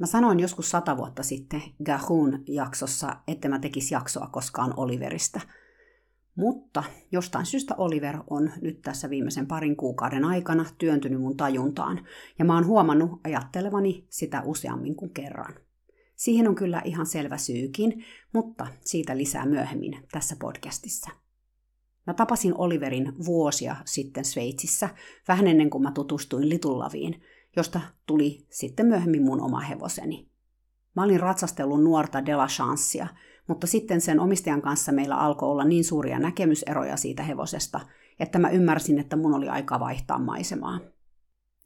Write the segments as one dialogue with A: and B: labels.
A: Mä sanoin joskus sata vuotta sitten Gahun jaksossa, että mä tekis jaksoa koskaan Oliverista. Mutta jostain syystä Oliver on nyt tässä viimeisen parin kuukauden aikana työntynyt mun tajuntaan, ja mä oon huomannut ajattelevani sitä useammin kuin kerran. Siihen on kyllä ihan selvä syykin, mutta siitä lisää myöhemmin tässä podcastissa. Mä tapasin Oliverin vuosia sitten Sveitsissä, vähän ennen kuin mä tutustuin Litullaviin, josta tuli sitten myöhemmin mun oma hevoseni. Mä olin ratsastellut nuorta Dela Chancea, mutta sitten sen omistajan kanssa meillä alkoi olla niin suuria näkemyseroja siitä hevosesta, että mä ymmärsin, että mun oli aika vaihtaa maisemaa.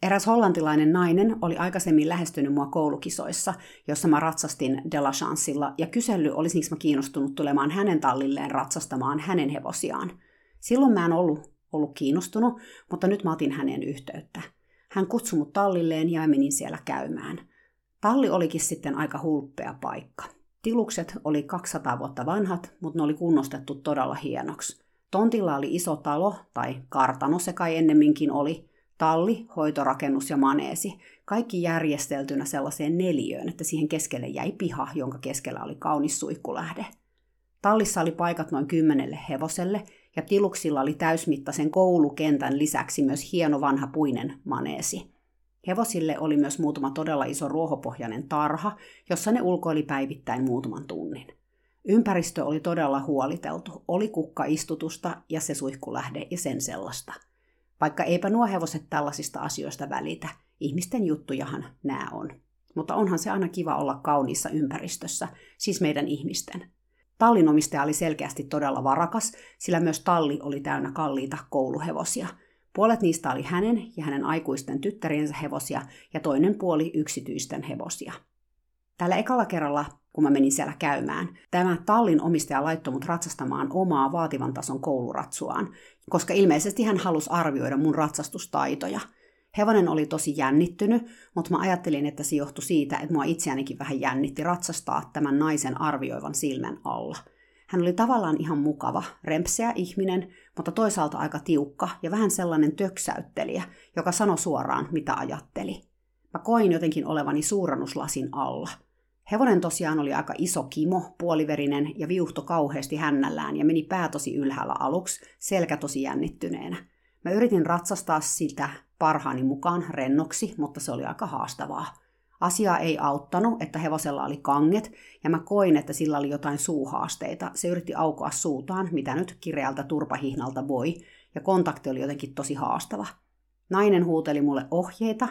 A: Eräs hollantilainen nainen oli aikaisemmin lähestynyt mua koulukisoissa, jossa mä ratsastin Dela Chancella ja kysellyt, olisinko mä kiinnostunut tulemaan hänen tallilleen ratsastamaan hänen hevosiaan. Silloin mä en ollut, ollut kiinnostunut, mutta nyt mä otin hänen yhteyttä. Hän kutsui mut tallilleen ja menin siellä käymään. Talli olikin sitten aika hulppea paikka. Tilukset oli 200 vuotta vanhat, mutta ne oli kunnostettu todella hienoksi. Tontilla oli iso talo, tai kartano se kai ennemminkin oli, talli, hoitorakennus ja maneesi. Kaikki järjesteltynä sellaiseen neliöön, että siihen keskelle jäi piha, jonka keskellä oli kaunis suikkulähde. Tallissa oli paikat noin kymmenelle hevoselle, ja tiluksilla oli täysmittaisen koulukentän lisäksi myös hieno vanha puinen maneesi. Hevosille oli myös muutama todella iso ruohopohjainen tarha, jossa ne ulkoili päivittäin muutaman tunnin. Ympäristö oli todella huoliteltu, oli kukkaistutusta ja se suihkulähde ja sen sellaista. Vaikka eipä nuo hevoset tällaisista asioista välitä, ihmisten juttujahan nämä on. Mutta onhan se aina kiva olla kauniissa ympäristössä, siis meidän ihmisten. Tallin omistaja oli selkeästi todella varakas, sillä myös talli oli täynnä kalliita kouluhevosia. Puolet niistä oli hänen ja hänen aikuisten tyttäriensä hevosia ja toinen puoli yksityisten hevosia. Tällä ekalla kerralla, kun mä menin siellä käymään, tämä tallin omistaja laittoi mut ratsastamaan omaa vaativan tason kouluratsuaan, koska ilmeisesti hän halusi arvioida mun ratsastustaitoja – Hevonen oli tosi jännittynyt, mutta mä ajattelin, että se johtui siitä, että mua itseänikin vähän jännitti ratsastaa tämän naisen arvioivan silmän alla. Hän oli tavallaan ihan mukava, rempseä ihminen, mutta toisaalta aika tiukka ja vähän sellainen töksäyttelijä, joka sanoi suoraan, mitä ajatteli. Mä koin jotenkin olevani suurannuslasin alla. Hevonen tosiaan oli aika iso kimo, puoliverinen ja viuhto kauheasti hännällään ja meni pää tosi ylhäällä aluksi, selkä tosi jännittyneenä. Mä yritin ratsastaa sitä parhaani mukaan rennoksi, mutta se oli aika haastavaa. Asia ei auttanut, että hevosella oli kanget, ja mä koin, että sillä oli jotain suuhaasteita. Se yritti aukoa suutaan, mitä nyt kireältä turpahihnalta voi, ja kontakti oli jotenkin tosi haastava. Nainen huuteli mulle ohjeita,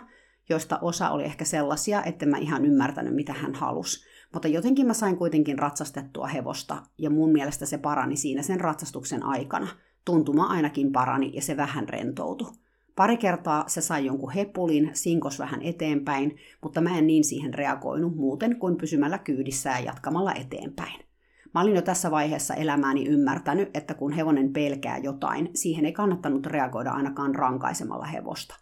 A: joista osa oli ehkä sellaisia, että mä ihan ymmärtänyt, mitä hän halusi. Mutta jotenkin mä sain kuitenkin ratsastettua hevosta, ja mun mielestä se parani siinä sen ratsastuksen aikana. Tuntuma ainakin parani, ja se vähän rentoutui. Pari kertaa se sai jonkun hepulin, sinkos vähän eteenpäin, mutta mä en niin siihen reagoinut muuten kuin pysymällä kyydissä ja jatkamalla eteenpäin. Mä olin jo tässä vaiheessa elämääni ymmärtänyt, että kun hevonen pelkää jotain, siihen ei kannattanut reagoida ainakaan rankaisemalla hevosta.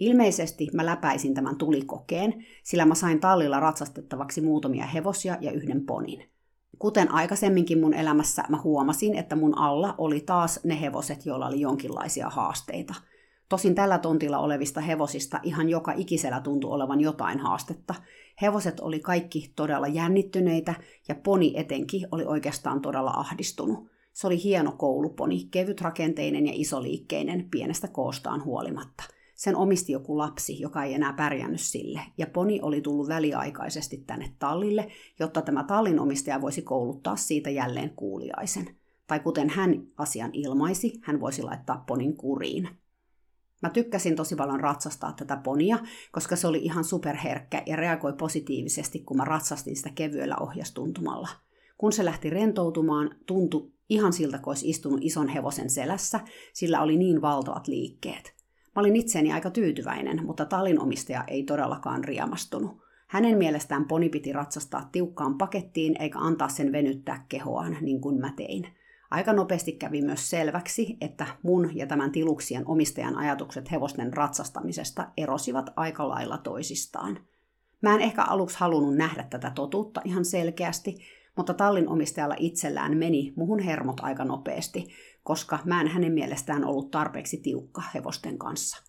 A: Ilmeisesti mä läpäisin tämän tulikokeen, sillä mä sain tallilla ratsastettavaksi muutamia hevosia ja yhden ponin. Kuten aikaisemminkin mun elämässä mä huomasin, että mun alla oli taas ne hevoset, joilla oli jonkinlaisia haasteita – Tosin tällä tontilla olevista hevosista ihan joka ikisellä tuntui olevan jotain haastetta. Hevoset oli kaikki todella jännittyneitä ja poni etenkin oli oikeastaan todella ahdistunut. Se oli hieno kouluponi, kevytrakenteinen ja isoliikkeinen, pienestä koostaan huolimatta. Sen omisti joku lapsi, joka ei enää pärjännyt sille, ja poni oli tullut väliaikaisesti tänne tallille, jotta tämä tallin omistaja voisi kouluttaa siitä jälleen kuuliaisen. Tai kuten hän asian ilmaisi, hän voisi laittaa ponin kuriin. Mä tykkäsin tosi paljon ratsastaa tätä ponia, koska se oli ihan superherkkä ja reagoi positiivisesti, kun mä ratsastin sitä kevyellä ohjastuntumalla. Kun se lähti rentoutumaan, tuntui ihan siltä, kun olisi istunut ison hevosen selässä, sillä oli niin valtavat liikkeet. Mä olin itseeni aika tyytyväinen, mutta tallin omistaja ei todellakaan riemastunut. Hänen mielestään poni piti ratsastaa tiukkaan pakettiin eikä antaa sen venyttää kehoaan, niin kuin mä tein. Aika nopeasti kävi myös selväksi, että mun ja tämän tiluksien omistajan ajatukset hevosten ratsastamisesta erosivat aika lailla toisistaan. Mä en ehkä aluksi halunnut nähdä tätä totuutta ihan selkeästi, mutta tallin omistajalla itsellään meni muhun hermot aika nopeasti, koska mä en hänen mielestään ollut tarpeeksi tiukka hevosten kanssa.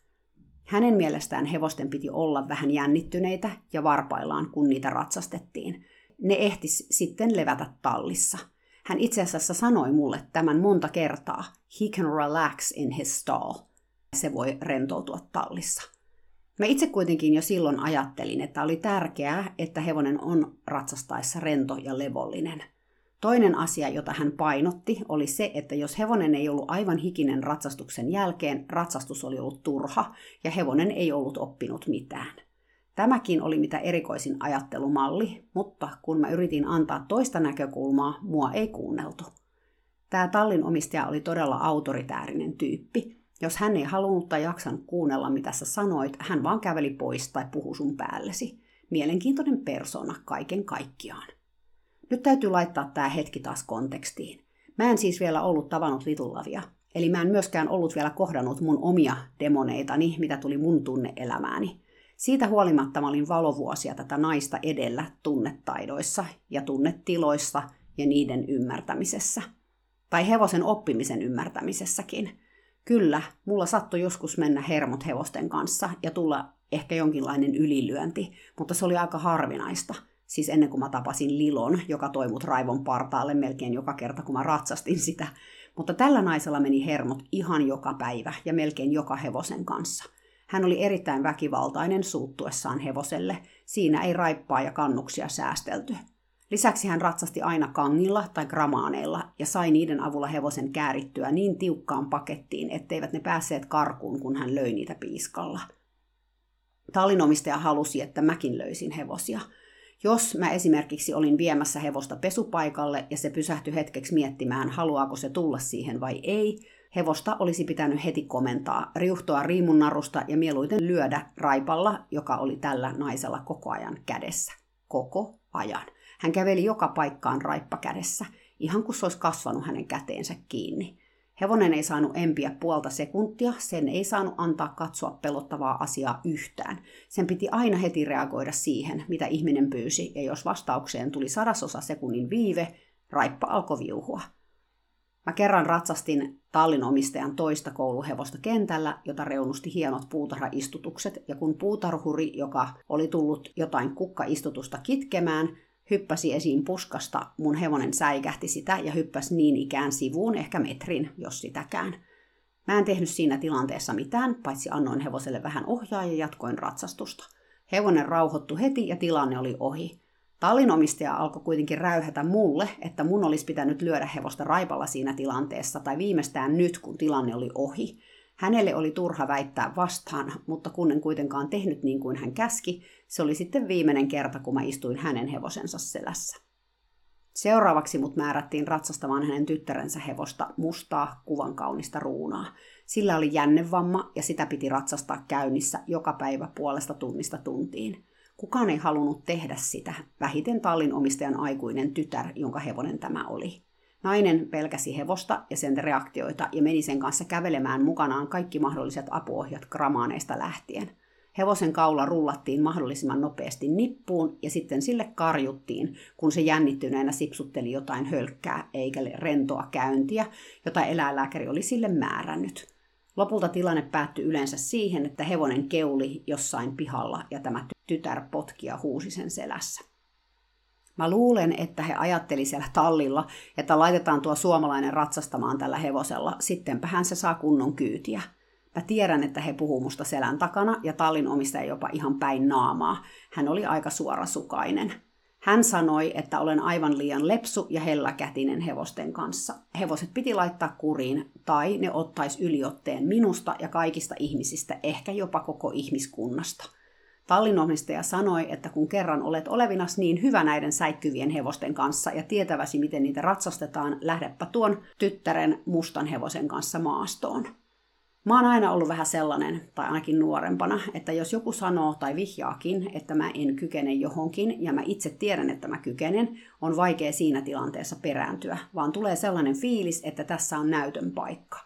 A: Hänen mielestään hevosten piti olla vähän jännittyneitä ja varpaillaan, kun niitä ratsastettiin. Ne ehtis sitten levätä tallissa. Hän itse asiassa sanoi mulle tämän monta kertaa. He can relax in his stall. Se voi rentoutua tallissa. Mä itse kuitenkin jo silloin ajattelin, että oli tärkeää, että hevonen on ratsastaessa rento ja levollinen – Toinen asia, jota hän painotti, oli se, että jos hevonen ei ollut aivan hikinen ratsastuksen jälkeen, ratsastus oli ollut turha ja hevonen ei ollut oppinut mitään. Tämäkin oli mitä erikoisin ajattelumalli, mutta kun mä yritin antaa toista näkökulmaa, mua ei kuunneltu. Tämä tallin omistaja oli todella autoritäärinen tyyppi. Jos hän ei halunnut tai jaksanut kuunnella, mitä sä sanoit, hän vaan käveli pois tai puhui sun päällesi. Mielenkiintoinen persona kaiken kaikkiaan. Nyt täytyy laittaa tämä hetki taas kontekstiin. Mä en siis vielä ollut tavannut Litullavia, eli mä en myöskään ollut vielä kohdannut mun omia demoneitani, mitä tuli mun tunneelämääni. Siitä huolimatta mä olin valovuosia tätä naista edellä tunnetaidoissa ja tunnetiloissa ja niiden ymmärtämisessä. Tai hevosen oppimisen ymmärtämisessäkin. Kyllä, mulla sattui joskus mennä hermot hevosten kanssa ja tulla ehkä jonkinlainen ylilyönti, mutta se oli aika harvinaista – siis ennen kuin mä tapasin Lilon, joka toi mut raivon partaalle melkein joka kerta, kun mä ratsastin sitä. Mutta tällä naisella meni hermot ihan joka päivä ja melkein joka hevosen kanssa. Hän oli erittäin väkivaltainen suuttuessaan hevoselle. Siinä ei raippaa ja kannuksia säästelty. Lisäksi hän ratsasti aina kangilla tai gramaaneilla ja sai niiden avulla hevosen käärittyä niin tiukkaan pakettiin, etteivät ne päässeet karkuun, kun hän löi niitä piiskalla. Tallinomistaja halusi, että mäkin löysin hevosia – jos mä esimerkiksi olin viemässä hevosta pesupaikalle ja se pysähtyi hetkeksi miettimään, haluaako se tulla siihen vai ei, hevosta olisi pitänyt heti komentaa, riuhtoa riimunnarusta ja mieluiten lyödä raipalla, joka oli tällä naisella koko ajan kädessä. Koko ajan. Hän käveli joka paikkaan raippa kädessä, ihan kuin se olisi kasvanut hänen käteensä kiinni. Hevonen ei saanut empiä puolta sekuntia, sen ei saanut antaa katsoa pelottavaa asiaa yhtään. Sen piti aina heti reagoida siihen, mitä ihminen pyysi, ja jos vastaukseen tuli sadasosa sekunnin viive, raippa alkoi viuhua. Mä kerran ratsastin tallin omistajan toista kouluhevosta kentällä, jota reunusti hienot puutarhaistutukset, ja kun puutarhuri, joka oli tullut jotain kukkaistutusta kitkemään, hyppäsi esiin puskasta, mun hevonen säikähti sitä ja hyppäsi niin ikään sivuun, ehkä metrin, jos sitäkään. Mä en tehnyt siinä tilanteessa mitään, paitsi annoin hevoselle vähän ohjaa ja jatkoin ratsastusta. Hevonen rauhoittui heti ja tilanne oli ohi. Tallinomistaja alkoi kuitenkin räyhätä mulle, että mun olisi pitänyt lyödä hevosta raipalla siinä tilanteessa tai viimeistään nyt, kun tilanne oli ohi. Hänelle oli turha väittää vastaan, mutta kun en kuitenkaan tehnyt niin kuin hän käski, se oli sitten viimeinen kerta, kun mä istuin hänen hevosensa selässä. Seuraavaksi mut määrättiin ratsastamaan hänen tyttärensä hevosta mustaa kuvan kaunista ruunaa. Sillä oli jännevamma ja sitä piti ratsastaa käynnissä joka päivä puolesta tunnista tuntiin. Kukaan ei halunnut tehdä sitä, vähiten tallin omistajan aikuinen tytär, jonka hevonen tämä oli. Nainen pelkäsi hevosta ja sen reaktioita ja meni sen kanssa kävelemään mukanaan kaikki mahdolliset apuohjat gramaaneista lähtien. Hevosen kaula rullattiin mahdollisimman nopeasti nippuun ja sitten sille karjuttiin, kun se jännittyneenä sipsutteli jotain hölkkää eikä rentoa käyntiä, jota eläinlääkäri oli sille määrännyt. Lopulta tilanne päättyi yleensä siihen, että hevonen keuli jossain pihalla ja tämä tytär potki ja huusi sen selässä. Mä luulen, että he ajatteli siellä tallilla, että laitetaan tuo suomalainen ratsastamaan tällä hevosella, sittenpä hän se saa kunnon kyytiä. Mä tiedän, että he puhuu musta selän takana ja tallin omistaja jopa ihan päin naamaa. Hän oli aika suorasukainen. Hän sanoi, että olen aivan liian lepsu ja helläkätinen hevosten kanssa. Hevoset piti laittaa kuriin, tai ne ottais yliotteen minusta ja kaikista ihmisistä, ehkä jopa koko ihmiskunnasta – Tallinomistaja sanoi, että kun kerran olet olevinas niin hyvä näiden säikkyvien hevosten kanssa ja tietäväsi, miten niitä ratsastetaan, lähdepä tuon tyttären mustan hevosen kanssa maastoon. Mä oon aina ollut vähän sellainen, tai ainakin nuorempana, että jos joku sanoo tai vihjaakin, että mä en kykene johonkin, ja mä itse tiedän, että mä kykenen, on vaikea siinä tilanteessa perääntyä, vaan tulee sellainen fiilis, että tässä on näytön paikka.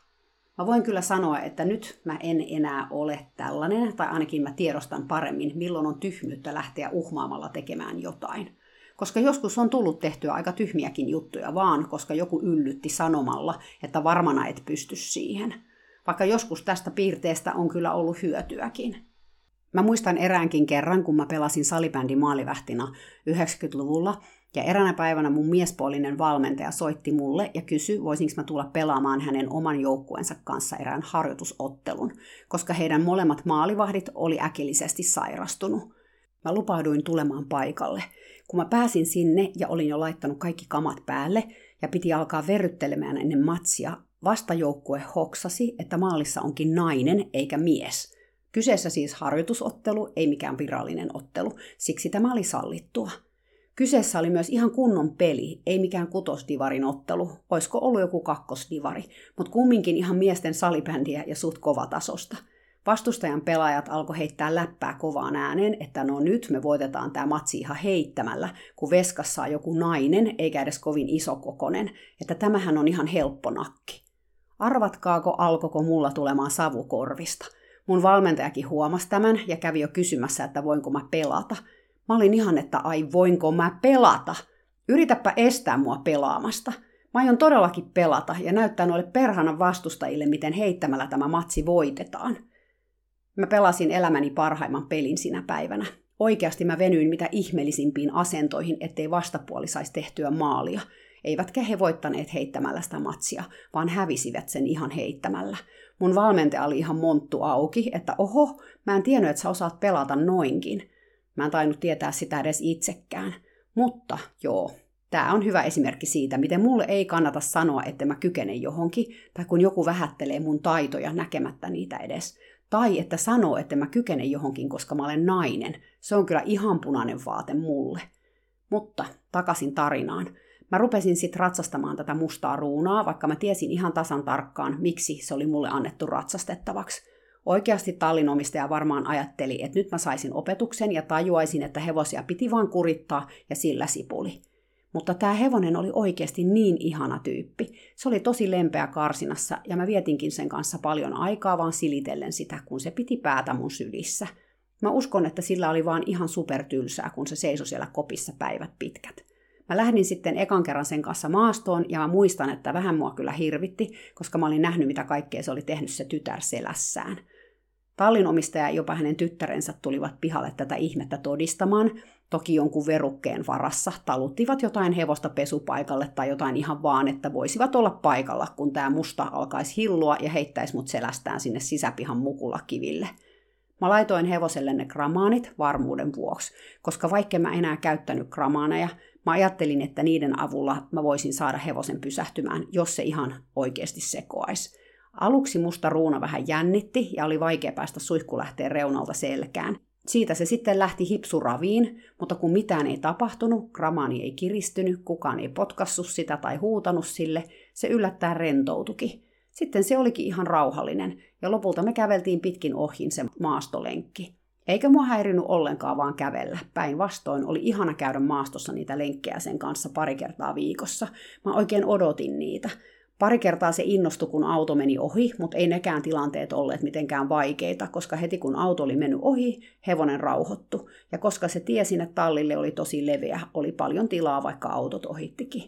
A: Mä voin kyllä sanoa, että nyt mä en enää ole tällainen, tai ainakin mä tiedostan paremmin, milloin on tyhmyyttä lähteä uhmaamalla tekemään jotain. Koska joskus on tullut tehtyä aika tyhmiäkin juttuja vaan, koska joku yllytti sanomalla, että varmana et pysty siihen. Vaikka joskus tästä piirteestä on kyllä ollut hyötyäkin. Mä muistan eräänkin kerran, kun mä pelasin salibändin maalivähtinä 90-luvulla, ja eräänä päivänä mun miespuolinen valmentaja soitti mulle ja kysyi, voisinko mä tulla pelaamaan hänen oman joukkueensa kanssa erään harjoitusottelun, koska heidän molemmat maalivahdit oli äkillisesti sairastunut. Mä lupauduin tulemaan paikalle. Kun mä pääsin sinne ja olin jo laittanut kaikki kamat päälle ja piti alkaa verryttelemään ennen matsia, vastajoukkue hoksasi, että maalissa onkin nainen eikä mies. Kyseessä siis harjoitusottelu, ei mikään virallinen ottelu, siksi tämä oli sallittua. Kyseessä oli myös ihan kunnon peli, ei mikään kutosdivarin ottelu, oisko ollut joku kakkosdivari, mutta kumminkin ihan miesten salibändiä ja suht kovatasosta. Vastustajan pelaajat alkoi heittää läppää kovaan ääneen, että no nyt me voitetaan tämä matsi ihan heittämällä, kun veskassa on joku nainen, eikä edes kovin isokokonen, että tämähän on ihan helppo nakki. Arvatkaako alkoko mulla tulemaan savukorvista. Mun valmentajakin huomasi tämän ja kävi jo kysymässä, että voinko mä pelata – Mä olin ihan, että ai voinko mä pelata? Yritäpä estää mua pelaamasta. Mä aion todellakin pelata ja näyttää noille perhana vastustajille, miten heittämällä tämä matsi voitetaan. Mä pelasin elämäni parhaimman pelin sinä päivänä. Oikeasti mä venyin mitä ihmeellisimpiin asentoihin, ettei vastapuoli saisi tehtyä maalia. Eivätkä he voittaneet heittämällä sitä matsia, vaan hävisivät sen ihan heittämällä. Mun valmentaja oli ihan monttu auki, että oho, mä en tiennyt, että sä osaat pelata noinkin. Mä en tainnut tietää sitä edes itsekään. Mutta joo, tämä on hyvä esimerkki siitä, miten mulle ei kannata sanoa, että mä kykenen johonkin, tai kun joku vähättelee mun taitoja näkemättä niitä edes. Tai että sanoo, että mä kykenen johonkin, koska mä olen nainen. Se on kyllä ihan punainen vaate mulle. Mutta takaisin tarinaan. Mä rupesin sitten ratsastamaan tätä mustaa ruunaa, vaikka mä tiesin ihan tasan tarkkaan, miksi se oli mulle annettu ratsastettavaksi. Oikeasti tallinomistaja varmaan ajatteli, että nyt mä saisin opetuksen ja tajuaisin, että hevosia piti vaan kurittaa ja sillä sipuli. Mutta tämä hevonen oli oikeasti niin ihana tyyppi. Se oli tosi lempeä karsinassa ja mä vietinkin sen kanssa paljon aikaa vaan silitellen sitä, kun se piti päätä mun sylissä. Mä uskon, että sillä oli vaan ihan supertylsää, kun se seisoi siellä kopissa päivät pitkät. Mä lähdin sitten ekan kerran sen kanssa maastoon ja mä muistan, että vähän mua kyllä hirvitti, koska mä olin nähnyt, mitä kaikkea se oli tehnyt se tytär selässään. Tallinomistaja ja jopa hänen tyttärensä tulivat pihalle tätä ihmettä todistamaan, toki jonkun verukkeen varassa, taluttivat jotain hevosta pesupaikalle tai jotain ihan vaan, että voisivat olla paikalla, kun tämä musta alkaisi hillua ja heittäisi mut selästään sinne sisäpihan mukulakiville. Mä laitoin hevoselle ne gramaanit varmuuden vuoksi, koska vaikka mä enää käyttänyt gramaaneja, mä ajattelin, että niiden avulla mä voisin saada hevosen pysähtymään, jos se ihan oikeasti sekoaisi. Aluksi musta ruuna vähän jännitti ja oli vaikea päästä suihkulähteen reunalta selkään. Siitä se sitten lähti hipsuraviin, mutta kun mitään ei tapahtunut, gramaani ei kiristynyt, kukaan ei potkassu sitä tai huutanut sille, se yllättäen rentoutuki. Sitten se olikin ihan rauhallinen, ja lopulta me käveltiin pitkin ohin se maastolenkki. Eikä mua häirinyt ollenkaan vaan kävellä. Päinvastoin oli ihana käydä maastossa niitä lenkkejä sen kanssa pari kertaa viikossa. Mä oikein odotin niitä. Pari kertaa se innostui, kun auto meni ohi, mutta ei nekään tilanteet olleet mitenkään vaikeita, koska heti kun auto oli mennyt ohi, hevonen rauhoittu. Ja koska se tie sinne tallille oli tosi leveä, oli paljon tilaa, vaikka autot ohittikin.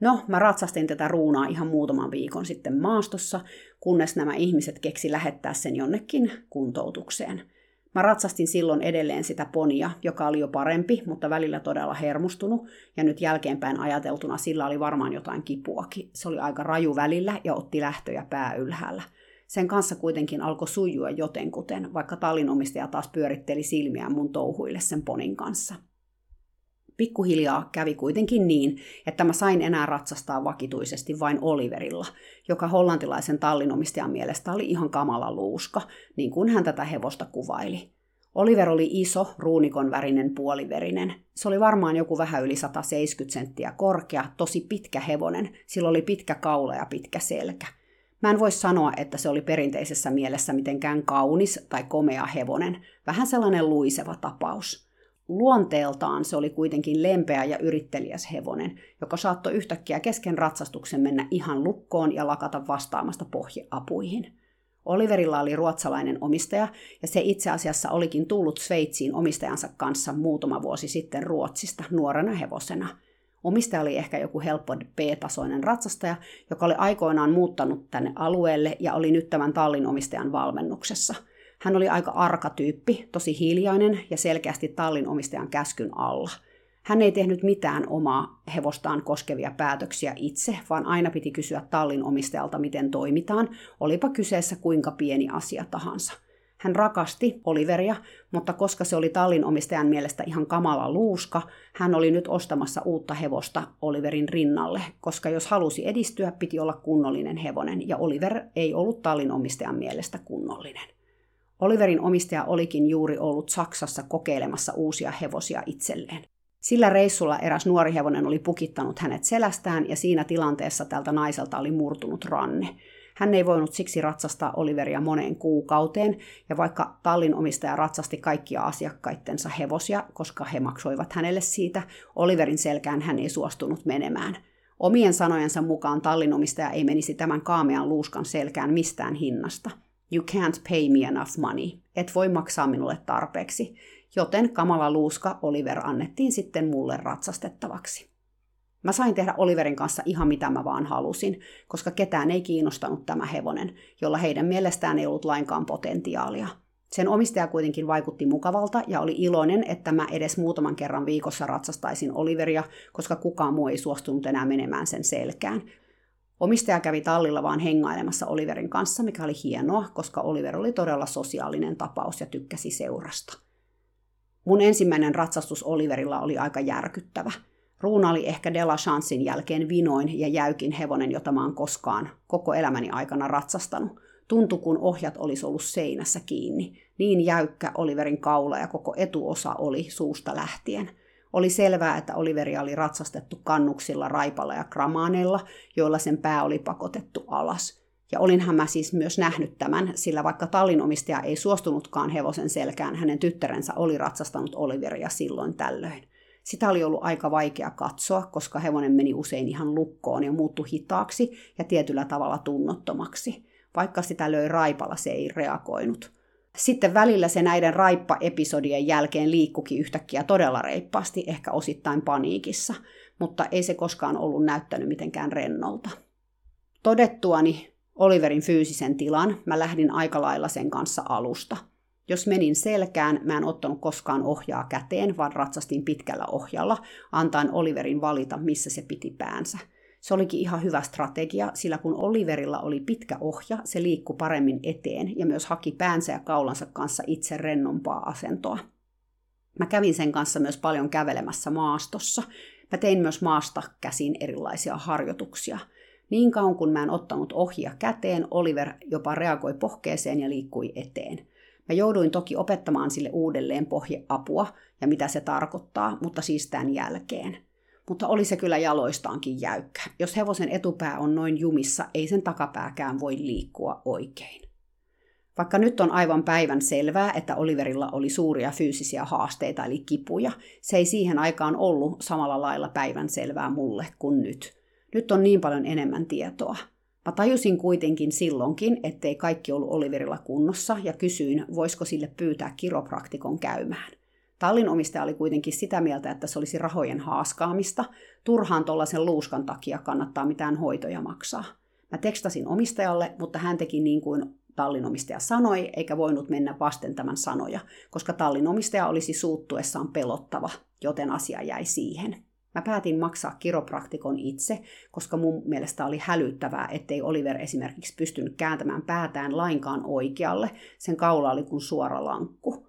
A: No, mä ratsastin tätä ruunaa ihan muutaman viikon sitten maastossa, kunnes nämä ihmiset keksi lähettää sen jonnekin kuntoutukseen – Mä ratsastin silloin edelleen sitä ponia, joka oli jo parempi, mutta välillä todella hermostunut, ja nyt jälkeenpäin ajateltuna sillä oli varmaan jotain kipuakin. Se oli aika raju välillä ja otti lähtöjä pää ylhäällä. Sen kanssa kuitenkin alkoi sujua jotenkuten, vaikka tallinomistaja taas pyöritteli silmiään mun touhuille sen ponin kanssa. Pikkuhiljaa kävi kuitenkin niin, että mä sain enää ratsastaa vakituisesti vain Oliverilla, joka hollantilaisen tallinomistajan mielestä oli ihan kamala luuska, niin kuin hän tätä hevosta kuvaili. Oliver oli iso, ruunikon värinen puoliverinen. Se oli varmaan joku vähän yli 170 senttiä korkea, tosi pitkä hevonen, sillä oli pitkä kaula ja pitkä selkä. Mä en voi sanoa, että se oli perinteisessä mielessä mitenkään kaunis tai komea hevonen, vähän sellainen luiseva tapaus. Luonteeltaan se oli kuitenkin lempeä ja yrittelijäs hevonen, joka saattoi yhtäkkiä kesken ratsastuksen mennä ihan lukkoon ja lakata vastaamasta pohjeapuihin. Oliverilla oli ruotsalainen omistaja, ja se itse asiassa olikin tullut Sveitsiin omistajansa kanssa muutama vuosi sitten Ruotsista nuorena hevosena – Omistaja oli ehkä joku helppo B-tasoinen ratsastaja, joka oli aikoinaan muuttanut tänne alueelle ja oli nyt tämän tallin omistajan valmennuksessa. Hän oli aika arka tyyppi, tosi hiljainen ja selkeästi tallin omistajan käskyn alla. Hän ei tehnyt mitään omaa hevostaan koskevia päätöksiä itse, vaan aina piti kysyä tallin omistajalta, miten toimitaan, olipa kyseessä kuinka pieni asia tahansa – hän rakasti Oliveria, mutta koska se oli tallin omistajan mielestä ihan kamala luuska, hän oli nyt ostamassa uutta hevosta Oliverin rinnalle, koska jos halusi edistyä, piti olla kunnollinen hevonen, ja Oliver ei ollut tallin omistajan mielestä kunnollinen. Oliverin omistaja olikin juuri ollut Saksassa kokeilemassa uusia hevosia itselleen. Sillä reissulla eräs nuori hevonen oli pukittanut hänet selästään ja siinä tilanteessa tältä naiselta oli murtunut ranne. Hän ei voinut siksi ratsastaa Oliveria moneen kuukauteen, ja vaikka tallin omistaja ratsasti kaikkia asiakkaittensa hevosia, koska he maksoivat hänelle siitä, Oliverin selkään hän ei suostunut menemään. Omien sanojensa mukaan tallinomistaja ei menisi tämän kaamean luuskan selkään mistään hinnasta. You can't pay me enough money. Et voi maksaa minulle tarpeeksi. Joten kamala luuska Oliver annettiin sitten mulle ratsastettavaksi. Mä sain tehdä Oliverin kanssa ihan mitä mä vaan halusin, koska ketään ei kiinnostanut tämä hevonen, jolla heidän mielestään ei ollut lainkaan potentiaalia. Sen omistaja kuitenkin vaikutti mukavalta ja oli iloinen, että mä edes muutaman kerran viikossa ratsastaisin Oliveria, koska kukaan muu ei suostunut enää menemään sen selkään. Omistaja kävi tallilla vaan hengailemassa Oliverin kanssa, mikä oli hienoa, koska Oliver oli todella sosiaalinen tapaus ja tykkäsi seurasta. Mun ensimmäinen ratsastus Oliverilla oli aika järkyttävä – Ruuna oli ehkä Della Chancein jälkeen vinoin ja jäykin hevonen, jota mä oon koskaan koko elämäni aikana ratsastanut. Tuntui, kun ohjat olisi ollut seinässä kiinni. Niin jäykkä Oliverin kaula ja koko etuosa oli suusta lähtien. Oli selvää, että Oliveria oli ratsastettu kannuksilla, raipalla ja kramaaneilla, joilla sen pää oli pakotettu alas. Ja olinhan mä siis myös nähnyt tämän, sillä vaikka tallinomistaja ei suostunutkaan hevosen selkään, hänen tyttärensä oli ratsastanut Oliveria silloin tällöin. Sitä oli ollut aika vaikea katsoa, koska hevonen meni usein ihan lukkoon ja muuttui hitaaksi ja tietyllä tavalla tunnottomaksi. Vaikka sitä löi raipalla, se ei reagoinut. Sitten välillä se näiden raippa-episodien jälkeen liikkuki yhtäkkiä todella reippaasti, ehkä osittain paniikissa, mutta ei se koskaan ollut näyttänyt mitenkään rennolta. Todettuani Oliverin fyysisen tilan, mä lähdin aika lailla sen kanssa alusta – jos menin selkään, mä en ottanut koskaan ohjaa käteen, vaan ratsastin pitkällä ohjalla, antaen Oliverin valita, missä se piti päänsä. Se olikin ihan hyvä strategia, sillä kun Oliverilla oli pitkä ohja, se liikkui paremmin eteen ja myös haki päänsä ja kaulansa kanssa itse rennompaa asentoa. Mä kävin sen kanssa myös paljon kävelemässä maastossa. Mä tein myös maasta käsin erilaisia harjoituksia. Niin kauan kun mä en ottanut ohjia käteen, Oliver jopa reagoi pohkeeseen ja liikkui eteen. Mä jouduin toki opettamaan sille uudelleen pohjeapua ja mitä se tarkoittaa, mutta siis tämän jälkeen. Mutta oli se kyllä jaloistaankin jäykkä. Jos hevosen etupää on noin jumissa, ei sen takapääkään voi liikkua oikein. Vaikka nyt on aivan päivän selvää, että Oliverilla oli suuria fyysisiä haasteita eli kipuja, se ei siihen aikaan ollut samalla lailla päivän selvää mulle kuin nyt. Nyt on niin paljon enemmän tietoa. Mä tajusin kuitenkin silloinkin, ettei kaikki ollut Oliverilla kunnossa ja kysyin, voisiko sille pyytää kiropraktikon käymään. Tallin omistaja oli kuitenkin sitä mieltä, että se olisi rahojen haaskaamista. Turhaan tuollaisen luuskan takia kannattaa mitään hoitoja maksaa. Mä tekstasin omistajalle, mutta hän teki niin kuin tallin omistaja sanoi, eikä voinut mennä vasten tämän sanoja, koska tallin omistaja olisi suuttuessaan pelottava, joten asia jäi siihen. Mä päätin maksaa kiropraktikon itse, koska mun mielestä oli hälyttävää, ettei Oliver esimerkiksi pystynyt kääntämään päätään lainkaan oikealle. Sen kaula oli kuin suora lankku.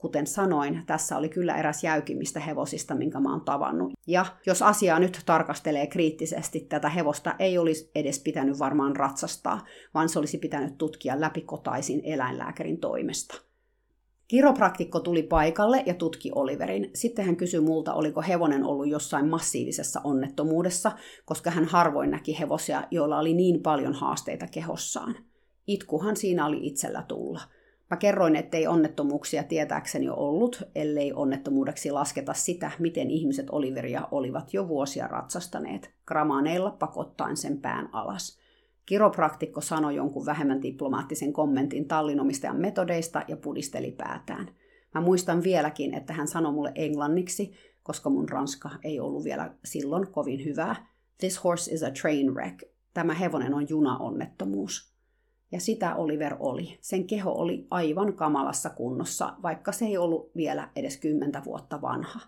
A: Kuten sanoin, tässä oli kyllä eräs jäykimmistä hevosista, minkä mä oon tavannut. Ja jos asiaa nyt tarkastelee kriittisesti, tätä hevosta ei olisi edes pitänyt varmaan ratsastaa, vaan se olisi pitänyt tutkia läpikotaisin eläinlääkärin toimesta. Kiropraktikko tuli paikalle ja tutki Oliverin. Sitten hän kysyi multa, oliko hevonen ollut jossain massiivisessa onnettomuudessa, koska hän harvoin näki hevosia, joilla oli niin paljon haasteita kehossaan. Itkuhan siinä oli itsellä tulla. Mä kerroin, ettei onnettomuuksia tietääkseni ollut, ellei onnettomuudeksi lasketa sitä, miten ihmiset Oliveria olivat jo vuosia ratsastaneet, gramaaneilla pakottaen sen pään alas. Kiropraktikko sanoi jonkun vähemmän diplomaattisen kommentin tallinomistajan metodeista ja pudisteli päätään. Mä muistan vieläkin, että hän sanoi mulle englanniksi, koska mun ranska ei ollut vielä silloin kovin hyvää. This horse is a train wreck. Tämä hevonen on junaonnettomuus. Ja sitä Oliver oli. Sen keho oli aivan kamalassa kunnossa, vaikka se ei ollut vielä edes kymmentä vuotta vanha.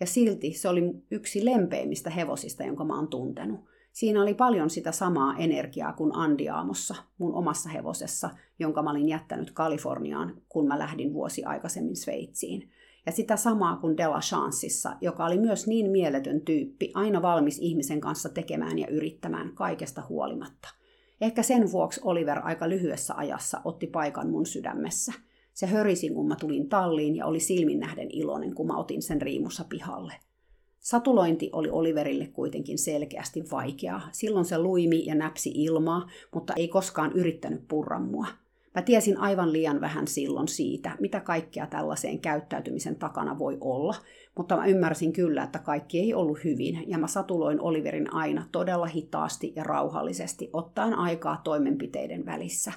A: Ja silti se oli yksi lempeimmistä hevosista, jonka mä oon tuntenut. Siinä oli paljon sitä samaa energiaa kuin Andiaamossa, mun omassa hevosessa, jonka mä olin jättänyt Kaliforniaan, kun mä lähdin vuosi aikaisemmin Sveitsiin. Ja sitä samaa kuin Della Chanceissa, joka oli myös niin mieletön tyyppi, aina valmis ihmisen kanssa tekemään ja yrittämään kaikesta huolimatta. Ehkä sen vuoksi Oliver aika lyhyessä ajassa otti paikan mun sydämessä. Se hörisi, kun mä tulin talliin ja oli silmin nähden iloinen, kun mä otin sen riimussa pihalle – Satulointi oli Oliverille kuitenkin selkeästi vaikeaa. Silloin se luimi ja näpsi ilmaa, mutta ei koskaan yrittänyt purra mua. Mä tiesin aivan liian vähän silloin siitä, mitä kaikkea tällaiseen käyttäytymisen takana voi olla, mutta mä ymmärsin kyllä, että kaikki ei ollut hyvin, ja mä satuloin Oliverin aina todella hitaasti ja rauhallisesti, ottaen aikaa toimenpiteiden välissä.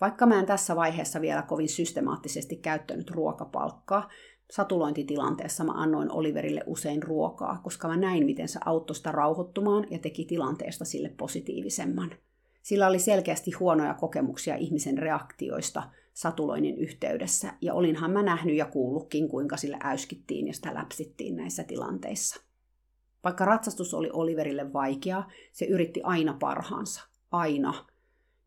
A: Vaikka mä en tässä vaiheessa vielä kovin systemaattisesti käyttänyt ruokapalkkaa, satulointitilanteessa mä annoin Oliverille usein ruokaa, koska mä näin, miten se auttoi sitä rauhoittumaan ja teki tilanteesta sille positiivisemman. Sillä oli selkeästi huonoja kokemuksia ihmisen reaktioista satuloinnin yhteydessä, ja olinhan mä nähnyt ja kuullutkin, kuinka sillä äyskittiin ja sitä läpsittiin näissä tilanteissa. Vaikka ratsastus oli Oliverille vaikeaa, se yritti aina parhaansa. Aina.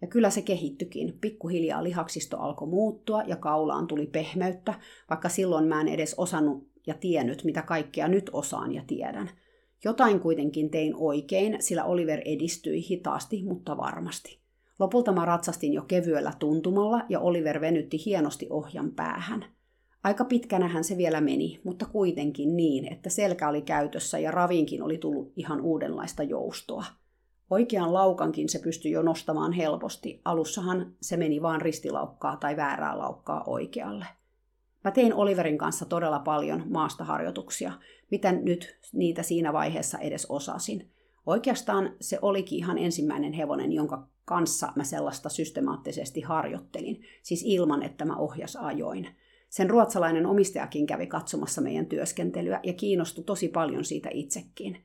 A: Ja kyllä se kehittyikin. Pikkuhiljaa lihaksisto alkoi muuttua ja kaulaan tuli pehmeyttä, vaikka silloin mä en edes osannut ja tiennyt, mitä kaikkea nyt osaan ja tiedän. Jotain kuitenkin tein oikein, sillä Oliver edistyi hitaasti, mutta varmasti. Lopulta mä ratsastin jo kevyellä tuntumalla ja Oliver venytti hienosti ohjan päähän. Aika pitkänähän se vielä meni, mutta kuitenkin niin, että selkä oli käytössä ja ravinkin oli tullut ihan uudenlaista joustoa. Oikean laukankin se pystyi jo nostamaan helposti. Alussahan se meni vaan ristilaukkaa tai väärää laukkaa oikealle. Mä tein Oliverin kanssa todella paljon maastaharjoituksia, miten nyt niitä siinä vaiheessa edes osasin. Oikeastaan se olikin ihan ensimmäinen hevonen, jonka kanssa mä sellaista systemaattisesti harjoittelin, siis ilman, että mä ohjas ajoin. Sen ruotsalainen omistajakin kävi katsomassa meidän työskentelyä ja kiinnostui tosi paljon siitä itsekin.